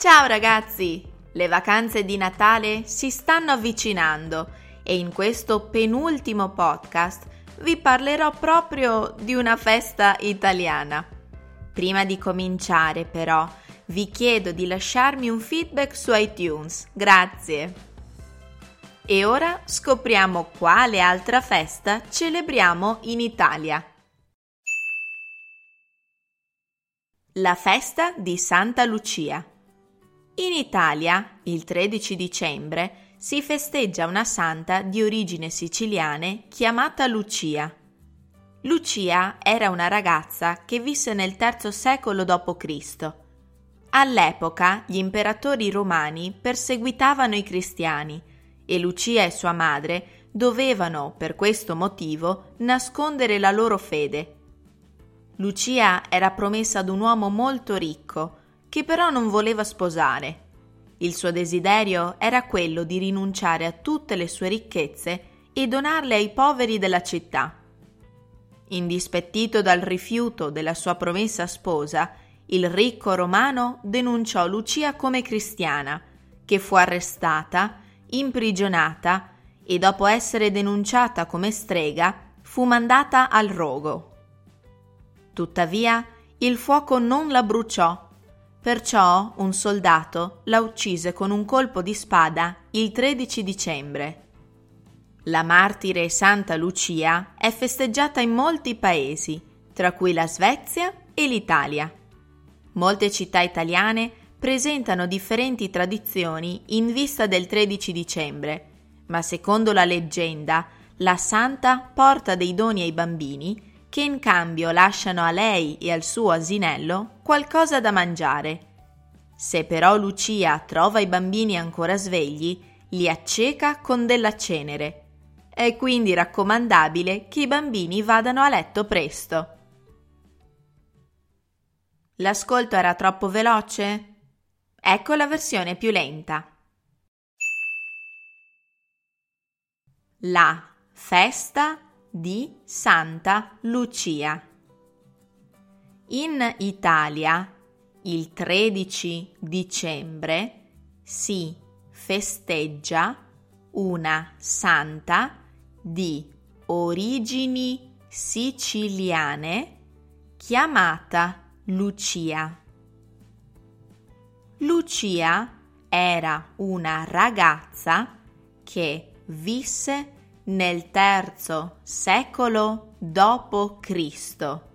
Ciao ragazzi! Le vacanze di Natale si stanno avvicinando e in questo penultimo podcast vi parlerò proprio di una festa italiana. Prima di cominciare però vi chiedo di lasciarmi un feedback su iTunes, grazie. E ora scopriamo quale altra festa celebriamo in Italia. La festa di Santa Lucia. In Italia, il 13 dicembre, si festeggia una santa di origine siciliane chiamata Lucia. Lucia era una ragazza che visse nel III secolo d.C. All'epoca gli imperatori romani perseguitavano i cristiani e Lucia e sua madre dovevano, per questo motivo, nascondere la loro fede. Lucia era promessa ad un uomo molto ricco, che però non voleva sposare. Il suo desiderio era quello di rinunciare a tutte le sue ricchezze e donarle ai poveri della città. Indispettito dal rifiuto della sua promessa sposa, il ricco romano denunciò Lucia come cristiana, che fu arrestata, imprigionata e dopo essere denunciata come strega fu mandata al rogo. Tuttavia il fuoco non la bruciò Perciò un soldato la uccise con un colpo di spada il 13 dicembre. La martire Santa Lucia è festeggiata in molti paesi, tra cui la Svezia e l'Italia. Molte città italiane presentano differenti tradizioni in vista del 13 dicembre, ma secondo la leggenda la santa porta dei doni ai bambini che in cambio lasciano a lei e al suo asinello qualcosa da mangiare. Se però Lucia trova i bambini ancora svegli, li acceca con della cenere. È quindi raccomandabile che i bambini vadano a letto presto. L'ascolto era troppo veloce? Ecco la versione più lenta. La festa di Santa Lucia. In Italia il 13 dicembre si festeggia una santa di origini siciliane chiamata Lucia. Lucia era una ragazza che visse nel terzo secolo d.C.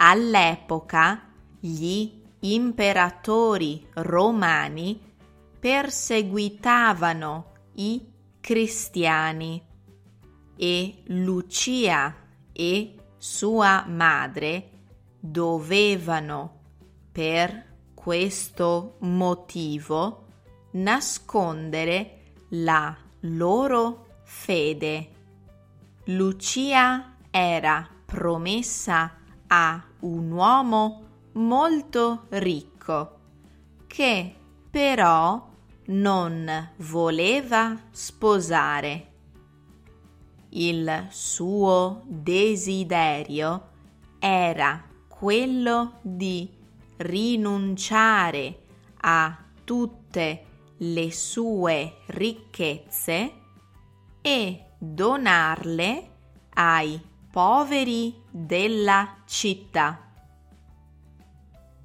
All'epoca gli imperatori romani perseguitavano i cristiani e Lucia e sua madre dovevano per questo motivo nascondere la loro fede. Lucia era promessa a un uomo molto ricco che però non voleva sposare. Il suo desiderio era quello di rinunciare a tutte le sue ricchezze e donarle ai poveri della città.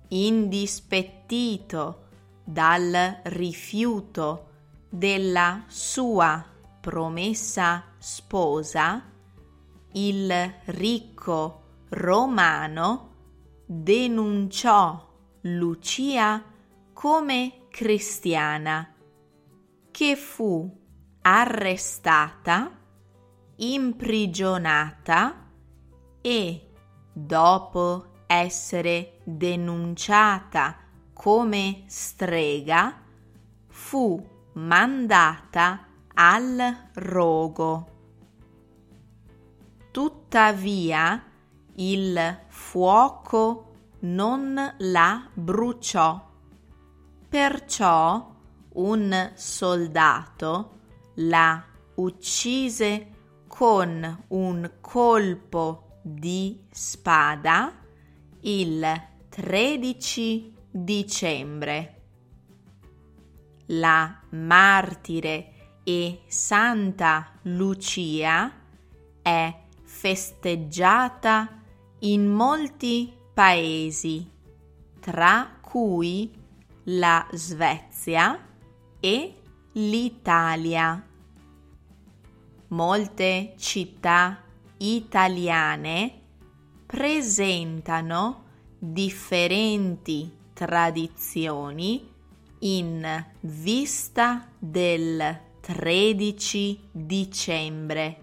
Indispettito dal rifiuto della sua promessa sposa, il ricco romano denunciò Lucia come cristiana che fu arrestata, imprigionata e dopo essere denunciata come strega fu mandata al rogo. Tuttavia il fuoco non la bruciò Perciò un soldato la uccise con un colpo di spada il 13 dicembre. La martire e Santa Lucia è festeggiata in molti paesi, tra cui la Svezia e l'Italia. Molte città italiane presentano differenti tradizioni in vista del 13 dicembre.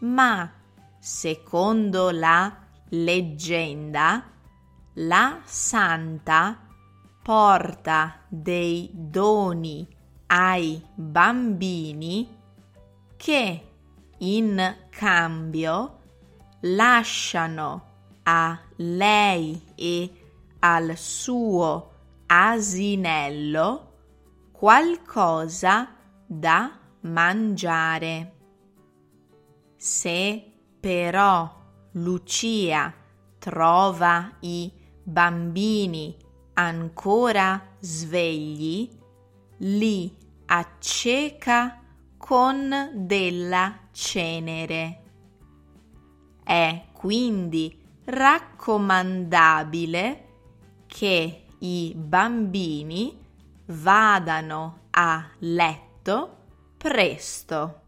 Ma secondo la leggenda, la santa porta dei doni ai bambini che in cambio lasciano a lei e al suo asinello qualcosa da mangiare. Se però Lucia trova i bambini ancora svegli, li acceca con della cenere. È quindi raccomandabile che i bambini vadano a letto presto.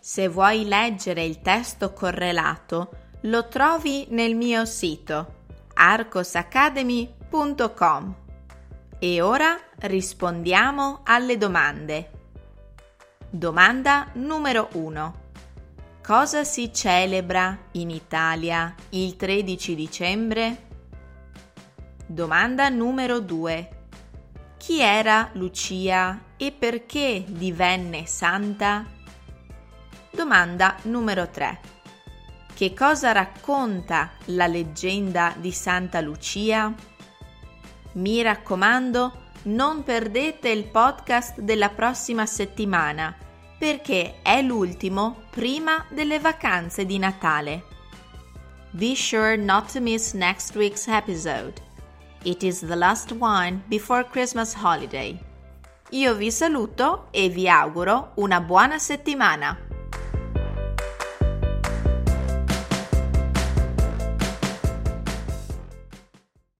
Se vuoi leggere il testo correlato, lo trovi nel mio sito arcosacademy.com. E ora rispondiamo alle domande. Domanda numero 1. Cosa si celebra in Italia il 13 dicembre? Domanda numero 2. Chi era Lucia e perché divenne santa? Domanda numero 3. Che cosa racconta la leggenda di Santa Lucia? Mi raccomando, non perdete il podcast della prossima settimana perché è l'ultimo prima delle vacanze di Natale. Be sure not to miss next week's episode. It is the last one before Christmas holiday. Io vi saluto e vi auguro una buona settimana.